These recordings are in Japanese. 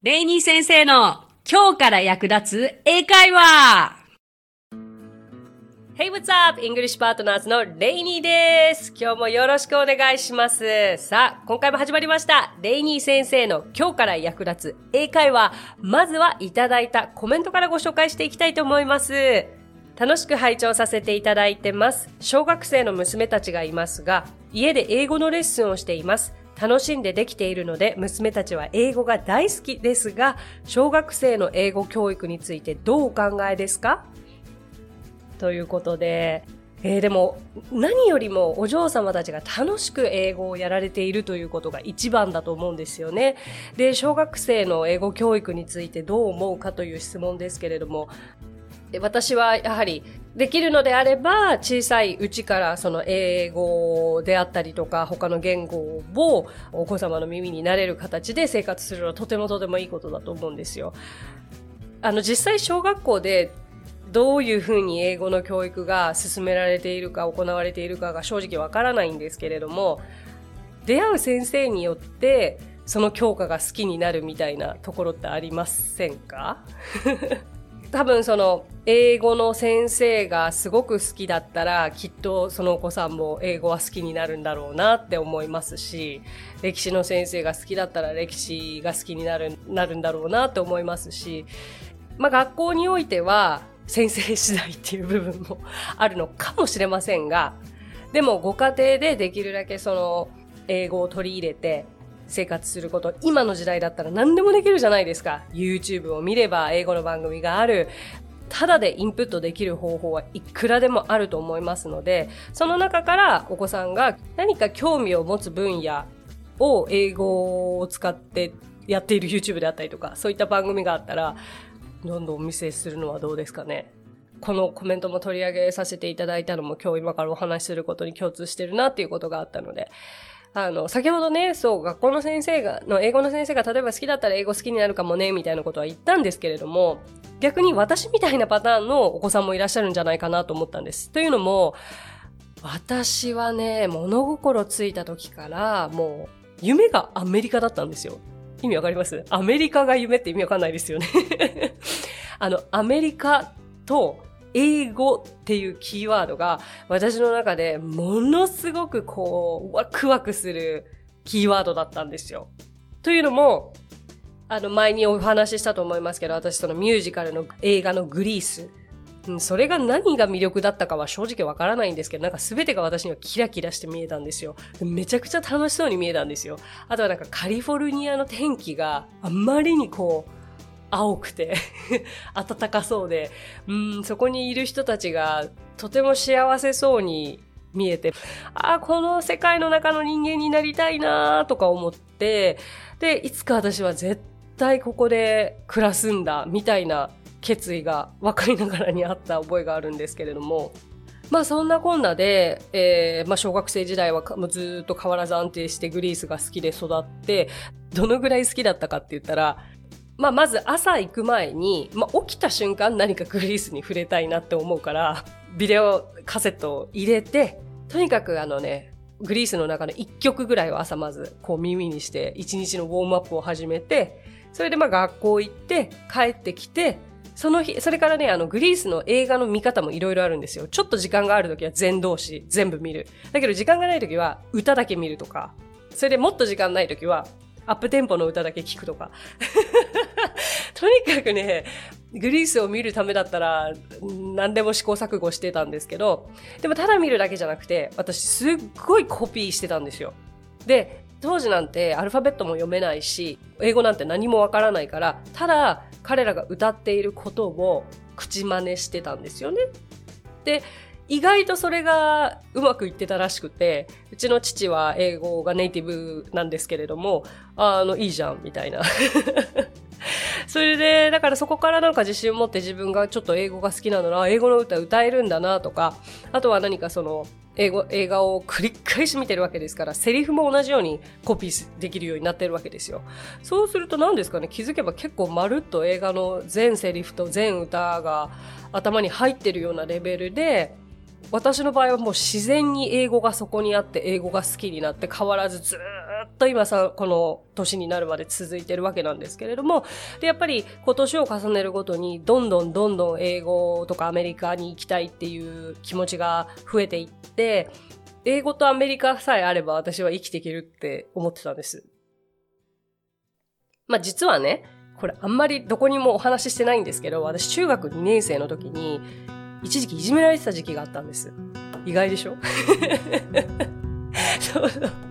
レイニー先生の今日から役立つ英会話 Hey, what's up? English Partners のレイニーです。今日もよろしくお願いします。さあ、今回も始まりました。レイニー先生の今日から役立つ英会話。まずはいただいたコメントからご紹介していきたいと思います。楽しく拝聴させていただいてます。小学生の娘たちがいますが、家で英語のレッスンをしています。楽しんでできているので、娘たちは英語が大好きですが、小学生の英語教育についてどうお考えですか？ということで、えー、でも何よりもお嬢様たちが楽しく英語をやられているということが一番だと思うんですよね。で、小学生の英語教育についてどう思うかという質問ですけれども、私はやはりできるのであれば小さいうちからその英語であったりとか他の言語をお子様の耳になれる形で生活するのはとてもとてもいいことだと思うんですよ。あの実際小学校でどういうふうに英語の教育が進められているか行われているかが正直わからないんですけれども出会う先生によってその教科が好きになるみたいなところってありませんか？多分その英語の先生がすごく好きだったらきっとそのお子さんも英語は好きになるんだろうなって思いますし歴史の先生が好きだったら歴史が好きになるなるんだろうなって思いますし、まあ、学校においては先生次第っていう部分もあるのかもしれませんがでもご家庭でできるだけその英語を取り入れて生活すること、今の時代だったら何でもできるじゃないですか。YouTube を見れば英語の番組がある。ただでインプットできる方法はいくらでもあると思いますので、その中からお子さんが何か興味を持つ分野を英語を使ってやっている YouTube であったりとか、そういった番組があったら、どんどんお見せするのはどうですかね。このコメントも取り上げさせていただいたのも今日今からお話しすることに共通してるなっていうことがあったので、あの、先ほどね、そう、学校の先生が、の英語の先生が例えば好きだったら英語好きになるかもね、みたいなことは言ったんですけれども、逆に私みたいなパターンのお子さんもいらっしゃるんじゃないかなと思ったんです。というのも、私はね、物心ついた時から、もう、夢がアメリカだったんですよ。意味わかります？アメリカが夢って意味わかんないですよね あの、アメリカと英語っていうキーワードが私の中でものすごくこう、ワクワクするキーワードだったんですよ。というのも、あの前にお話ししたと思いますけど、私そのミュージカルの映画のグリース。それが何が魅力だったかは正直わからないんですけど、なんか全てが私にはキラキラして見えたんですよ。めちゃくちゃ楽しそうに見えたんですよ。あとはなんかカリフォルニアの天気があまりにこう、青くて 暖かそうで、うん、そこにいる人たちがとても幸せそうに見えて、ああ、この世界の中の人間になりたいなとか思って、で、いつか私は絶対ここで暮らすんだ、みたいな決意が若いながらにあった覚えがあるんですけれども、まあそんなこんなで、えー、まあ小学生時代はずっと変わらず安定してグリースが好きで育って、どのぐらい好きだったかって言ったら、まあ、まず朝行く前に、まあ、起きた瞬間何かグリースに触れたいなって思うから、ビデオカセットを入れて、とにかくあのね、グリースの中の1曲ぐらいを朝まずこう耳にして1日のウォームアップを始めて、それでまあ学校行って帰ってきて、その日、それからね、あの、グリースの映画の見方もいろいろあるんですよ。ちょっと時間があるときは全動詞全部見る。だけど時間がないときは歌だけ見るとか。それでもっと時間ないときはアップテンポの歌だけ聴くとか。とにかくね、グリースを見るためだったら何でも試行錯誤してたんですけど、でもただ見るだけじゃなくて、私すっごいコピーしてたんですよ。で、当時なんてアルファベットも読めないし、英語なんて何もわからないから、ただ彼らが歌っていることを口真似してたんですよね。で、意外とそれがうまくいってたらしくて、うちの父は英語がネイティブなんですけれども、あの、いいじゃん、みたいな。それで、だからそこからなんか自信を持って自分がちょっと英語が好きなのな、英語の歌歌えるんだなとか、あとは何かその、英語、映画を繰り返し見てるわけですから、セリフも同じようにコピーできるようになってるわけですよ。そうすると何ですかね、気づけば結構まるっと映画の全セリフと全歌が頭に入ってるようなレベルで、私の場合はもう自然に英語がそこにあって英語が好きになって変わらずずっと今さ、この年になるまで続いてるわけなんですけれども、で、やっぱり今年を重ねるごとに、どんどんどんどん英語とかアメリカに行きたいっていう気持ちが増えていって、英語とアメリカさえあれば私は生きていけるって思ってたんです。まあ、実はね、これあんまりどこにもお話ししてないんですけど、私中学2年生の時に、一時期いじめられてた時期があったんです。意外でしょ？そうそう。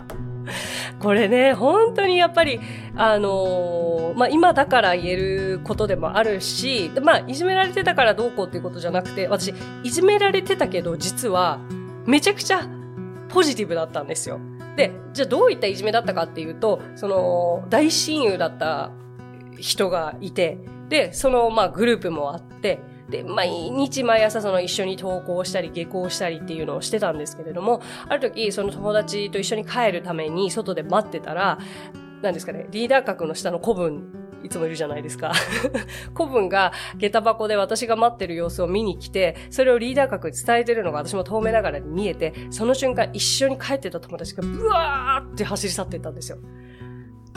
これね、本当にやっぱり、あのー、まあ、今だから言えることでもあるし、まあ、いじめられてたからどうこうっていうことじゃなくて、私、いじめられてたけど、実は、めちゃくちゃポジティブだったんですよ。で、じゃあどういったいじめだったかっていうと、その、大親友だった人がいて、で、その、まあ、グループもあって、で、毎日毎朝その一緒に登校したり下校したりっていうのをしてたんですけれども、ある時その友達と一緒に帰るために外で待ってたら、何ですかね、リーダー格の下の古文、いつもいるじゃないですか。古文が下駄箱で私が待ってる様子を見に来て、それをリーダー格に伝えてるのが私も遠目ながらに見えて、その瞬間一緒に帰ってた友達がブワーって走り去っていったんですよ。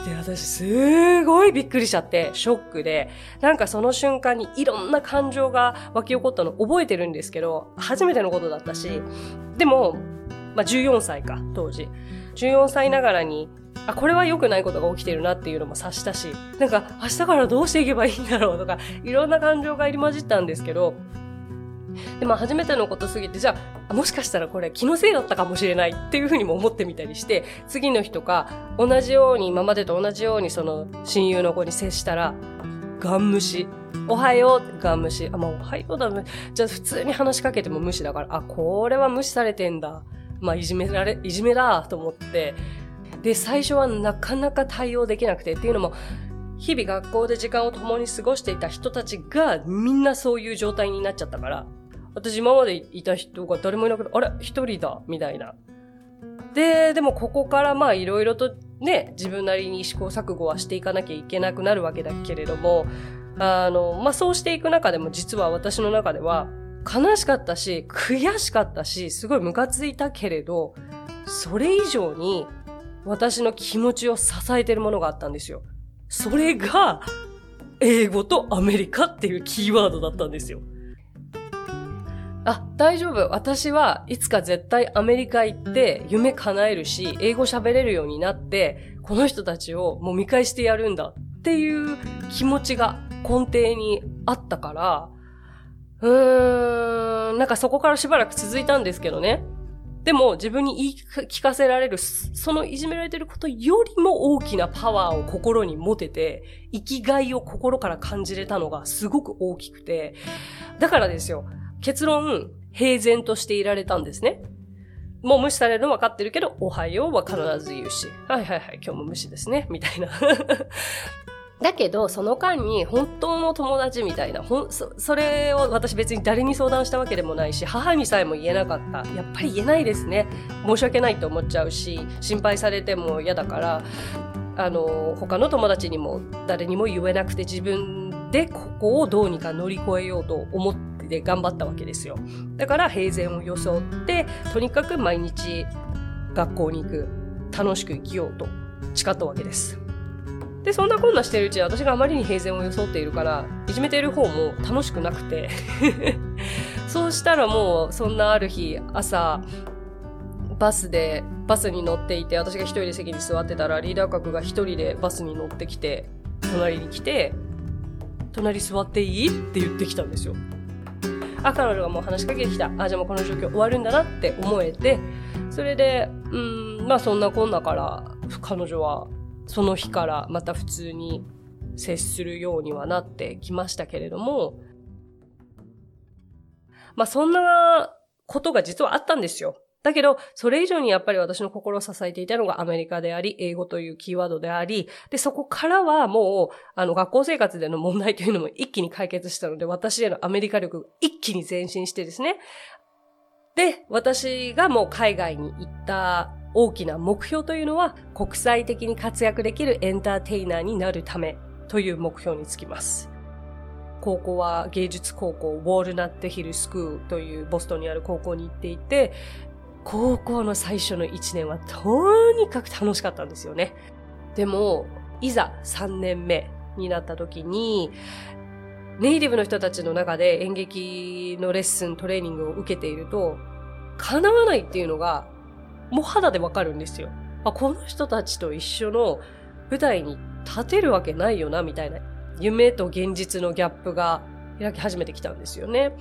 で、私すごいびっくりしちゃって、ショックで、なんかその瞬間にいろんな感情が湧き起こったの覚えてるんですけど、初めてのことだったし、でも、まあ、14歳か、当時。14歳ながらに、あ、これは良くないことが起きてるなっていうのも察したし、なんか明日からどうしていけばいいんだろうとか、いろんな感情が入り混じったんですけど、で、まあ初めてのことすぎて、じゃあ、もしかしたらこれ気のせいだったかもしれないっていうふうにも思ってみたりして、次の日とか、同じように、今までと同じようにその親友の子に接したら、ガン無視。おはようガン無視。あ、まあおはようだ。じゃあ普通に話しかけても無視だから、あ、これは無視されてんだ。まあいじめられ、いじめだと思って。で、最初はなかなか対応できなくてっていうのも、日々学校で時間を共に過ごしていた人たちがみんなそういう状態になっちゃったから、私今までいた人が誰もいなくて、あれ一人だみたいな。で、でもここからまあいろいろとね、自分なりに試行錯誤はしていかなきゃいけなくなるわけだけれども、あの、まあそうしていく中でも実は私の中では悲しかったし、悔しかったし、すごいムカついたけれど、それ以上に私の気持ちを支えてるものがあったんですよ。それが、英語とアメリカっていうキーワードだったんですよ。あ、大丈夫。私はいつか絶対アメリカ行って夢叶えるし、英語喋れるようになって、この人たちをもう見返してやるんだっていう気持ちが根底にあったから、うーん、なんかそこからしばらく続いたんですけどね。でも自分に言い聞かせられる、そのいじめられてることよりも大きなパワーを心に持てて、生きがいを心から感じれたのがすごく大きくて、だからですよ。結論、平然としていられたんですね。もう無視されるの分かってるけど、おはようは必ず言うし、はいはいはい、今日も無視ですね、みたいな。だけど、その間に本当の友達みたいな、ほんそ、それを私別に誰に相談したわけでもないし、母にさえも言えなかった。やっぱり言えないですね。申し訳ないと思っちゃうし、心配されても嫌だから、あの、他の友達にも誰にも言えなくて自分でここをどうにか乗り越えようと思ってで頑張ったわけですよ。だから平然を装って、とにかく毎日学校に行く、楽しく生きようと誓ったわけです。で、そんなこんなしてるうちに私があまりに平然を装っているから、いじめている方も楽しくなくて そうしたらもう、そんなある日、朝、バスで、バスに乗っていて、私が一人で席に座ってたら、リーダー格が一人でバスに乗ってきて、隣に来て、隣座っていい？って言ってきたんですよ。あ、彼女がもう話しかけてきた。あ、じゃあもうこの状況終わるんだなって思えて、それで、うん、まあそんなこんなから、彼女はその日からまた普通に接するようにはなってきましたけれども、まあそんなことが実はあったんですよ。だけど、それ以上にやっぱり私の心を支えていたのがアメリカであり、英語というキーワードであり、で、そこからはもう、あの、学校生活での問題というのも一気に解決したので、私へのアメリカ力一気に前進してですね。で、私がもう海外に行った大きな目標というのは、国際的に活躍できるエンターテイナーになるためという目標につきます。高校は芸術高校、ウォールナットヒルスクールというボストンにある高校に行っていて、高校の最初の1年はとにかく楽しかったんですよね。でも、いざ3年目になった時に、ネイティブの人たちの中で演劇のレッスン、トレーニングを受けていると、叶わないっていうのが、もう肌でわかるんですよ。あ、この人たちと一緒の舞台に立てるわけないよな、みたいな。夢と現実のギャップが開き始めてきたんですよね。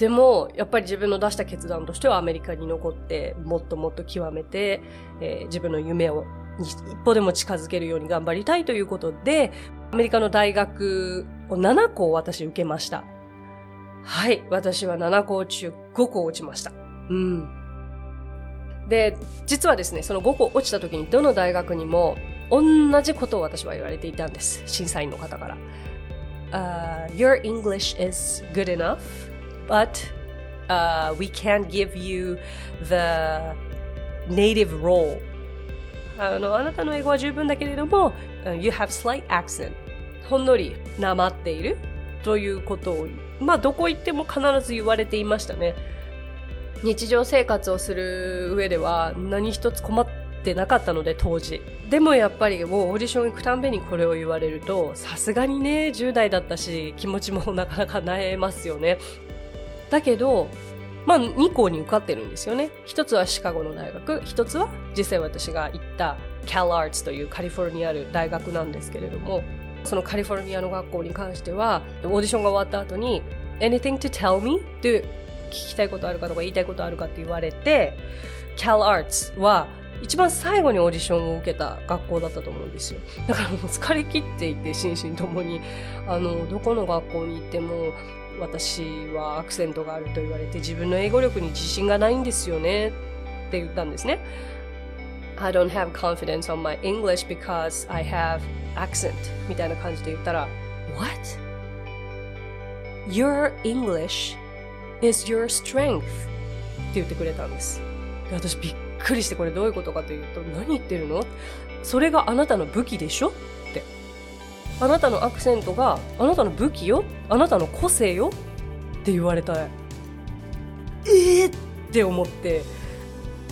でも、やっぱり自分の出した決断としてはアメリカに残って、もっともっと極めて、えー、自分の夢を一歩でも近づけるように頑張りたいということで、アメリカの大学を7校私受けました。はい。私は7校中5校落ちました。うん。で、実はですね、その5校落ちた時にどの大学にも同じことを私は言われていたんです。審査員の方から。Uh, your English is good enough, but uh, we can't give you the native role. あの、あなたの英語は十分だけれども、you have slight accent. ほんのりなまっているということを、まあ、どこ行っても必ず言われていましたね。日常生活をする上では何一つ困ってなかったので当時でもやっぱりもうオーディション行くたんびにこれを言われるとさすがにね10代だったし気持ちもなかなかなえますよねだけどまあ2校に受かってるんですよね一つはシカゴの大学一つは実際私が行った CalArts というカリフォルニアある大学なんですけれどもそのカリフォルニアの学校に関してはオーディションが終わった後に Anything to tell me? って聞きたいことあるかとか言いたいことあるかって言われて CalArts は一番最後にオーディションを受けた学校だったと思うんですよ。だからもう疲れ切っていて、心身ともに、あの、どこの学校に行っても、私はアクセントがあると言われて、自分の英語力に自信がないんですよね、って言ったんですね。I don't have confidence on my English because I have accent みたいな感じで言ったら、What? Your English is your strength って言ってくれたんです。で私びっくりしてこれどういうことかというと何言ってるの？それがあなたの武器でしょ？あなたのアクセントがあなたの武器よあなたの個性よって言われたいえー、って思って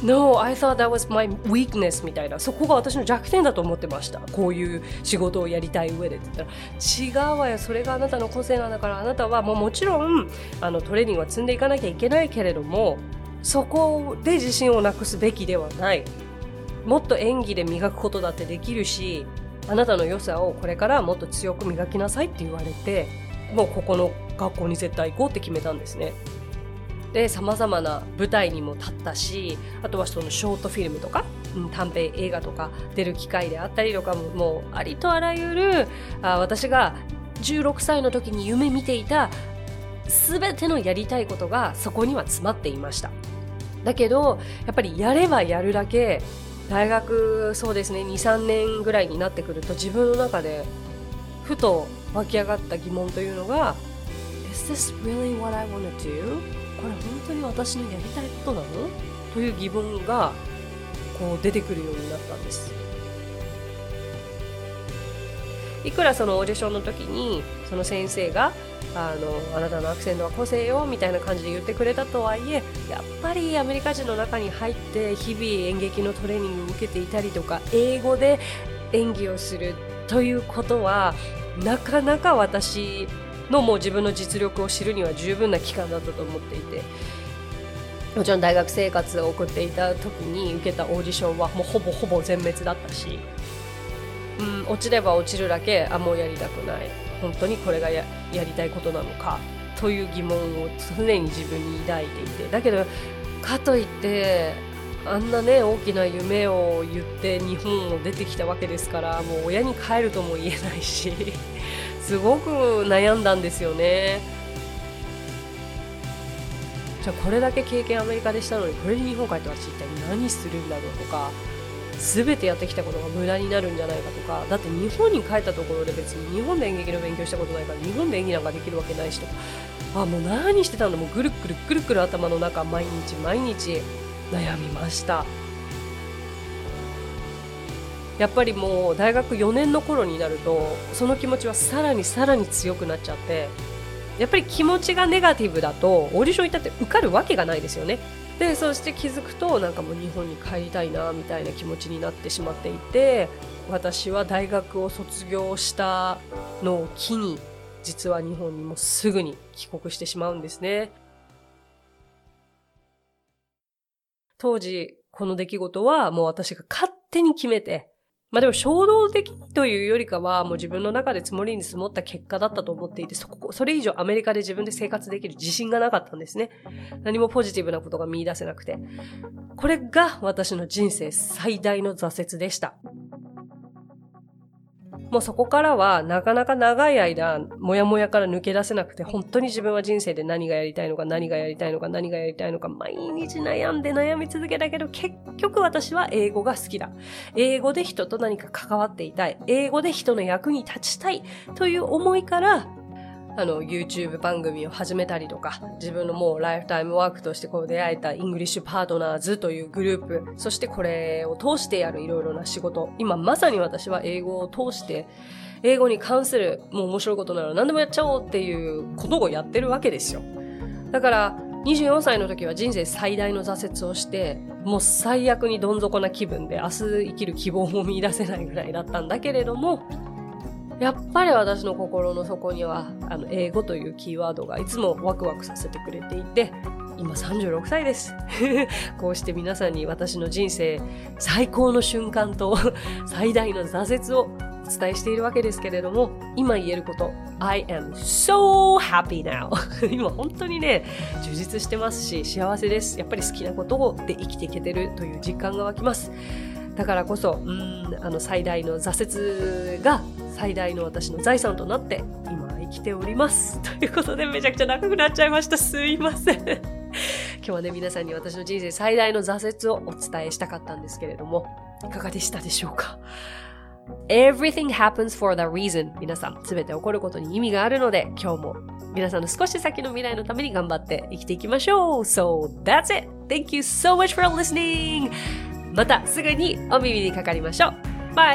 No, I thought that was my weakness みたいな。そこが私の弱点だと思ってました。こういう仕事をやりたい上でって言ったら、違うわよ。それがあなたの個性なんだから、あなたはもうもちろん、あの、トレーニングは積んでいかなきゃいけないけれども、そこで自信をなくすべきではない。もっと演技で磨くことだってできるし、あなたの良さをこれからもっと強く磨きなさいって言われて、もうここの学校に絶対行こうって決めたんですね。で、様々な舞台にも立ったし、あとはそのショートフィルムとか、短編映画とか出る機会であったりとかも、もうありとあらゆる、あ私が16歳の時に夢見ていた全てのやりたいことがそこには詰まっていました。だけどやっぱりやればやるだけ大学そうですね23年ぐらいになってくると自分の中でふと湧き上がった疑問というのが「Is this really what I wanna do? これ本当に私のやりたいことなの?」という疑問がこう出てくるようになったんです。いくらそのオーディションの時にその先生があのあなたのアクセントは個性よみたいな感じで言ってくれたとはいえやっぱりアメリカ人の中に入って日々演劇のトレーニングを受けていたりとか英語で演技をするということはなかなか私のもう自分の実力を知るには十分な期間だったと思っていてもちろん大学生活を送っていた時に受けたオーディションはもうほぼほぼ全滅だったし、うん、落ちれば落ちるだけあもうやりたくない。本当にこれがやりたいことなのか。という疑問を常に自分に抱いていて。だけどかといってあんなね大きな夢を言って日本を出てきたわけですからもう親に帰るとも言えないし すごく悩んだんですよね。じゃあこれだけ経験アメリカでしたのにこれで日本帰って私一体何するんだろうとか全てやってきたことが無駄になるんじゃないかとかだって日本に帰ったところで別に日本で演劇の勉強したことないから日本で演技なんかできるわけないしとか。あもう何してたんだもうぐるぐるぐるぐる頭の中毎日毎日悩みました。やっぱりもう大学4年の頃になるとその気持ちはさらにさらに強くなっちゃってやっぱり気持ちがネガティブだとオーディション行ったって受かるわけがないですよね。でそして気づくとなんかもう日本に帰りたいなみたいな気持ちになってしまっていて私は大学を卒業したのを機に実は日本にもすぐに帰国してしまうんですね。当時、この出来事はもう私が勝手に決めて、まあでも衝動的というよりかはもう自分の中で積もりに積もった結果だったと思っていて、そこ、それ以上アメリカで自分で生活できる自信がなかったんですね。何もポジティブなことが見出せなくて。これが私の人生最大の挫折でした。もうそこからはなかなか長い間、もやもやから抜け出せなくて、本当に自分は人生で何がやりたいのか、何がやりたいのか、何がやりたいのか、毎日悩んで悩み続けたけど、結局私は英語が好きだ。英語で人と何か関わっていたい。英語で人の役に立ちたい。という思いから、あの、YouTube 番組を始めたりとか、自分のもうライフタイムワークとしてこう出会えたイングリッシュパートナーズというグループ、そしてこれを通してやるいろいろな仕事、今まさに私は英語を通して、英語に関するもう面白いことなら何でもやっちゃおうっていうことをやってるわけですよ。だから、24歳の時は人生最大の挫折をして、もう最悪にどん底な気分で明日生きる希望も見出せないぐらいだったんだけれども、やっぱり私の心の底にはあの英語というキーワードがいつもワクワクさせてくれていて今36歳です。こうして皆さんに私の人生最高の瞬間と 最大の挫折をお伝えしているわけですけれども今言えること I am so happy now. 今本当にね充実してますし幸せです。やっぱり好きなことをで生きていけてるという実感が湧きます。だからこそうんあの最大の挫折が最大の私の財産となって今生きております。ということでめちゃくちゃ長くなっちゃいました。すいません。今日はね、皆さんに私の人生最大の挫折をお伝えしたかったんですけれども、いかがでしたでしょうか？Everything happens for the reason. 皆さん、すべて起こることに意味があるので、今日も皆さんの少し先の未来のために頑張って生きていきましょう。So, that's it. Thank you so much for listening. またすぐにお耳にかかりましょう。バ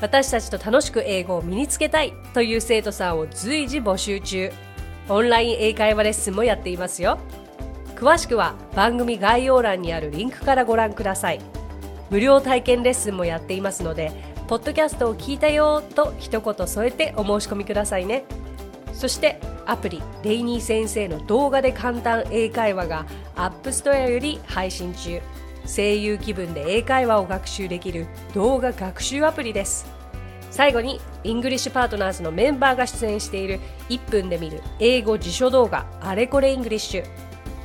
私たちと楽しく英語を身につけたいという生徒さんを随時募集中。オンライン英会話レッスンもやっていますよ。詳しくは番組概要欄にあるリンクからご覧ください。無料体験レッスンもやっていますのでポッドキャストを聞いたよと一言添えてお申し込みくださいね。そしてアプリレイニー先生の動画で簡単英会話が App Store より配信中。声優気分で英会話を学習できる動画学習アプリです最後に English Partners のメンバーが出演している1分で見る英語辞書動画あれこれ English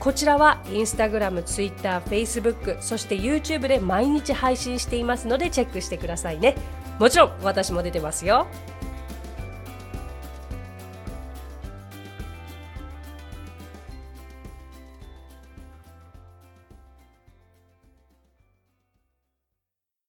こちらはインスタグラム、ツイッター、フェイスブック、そして YouTube で毎日配信していますのでチェックしてくださいね。もちろん私も出てますよ。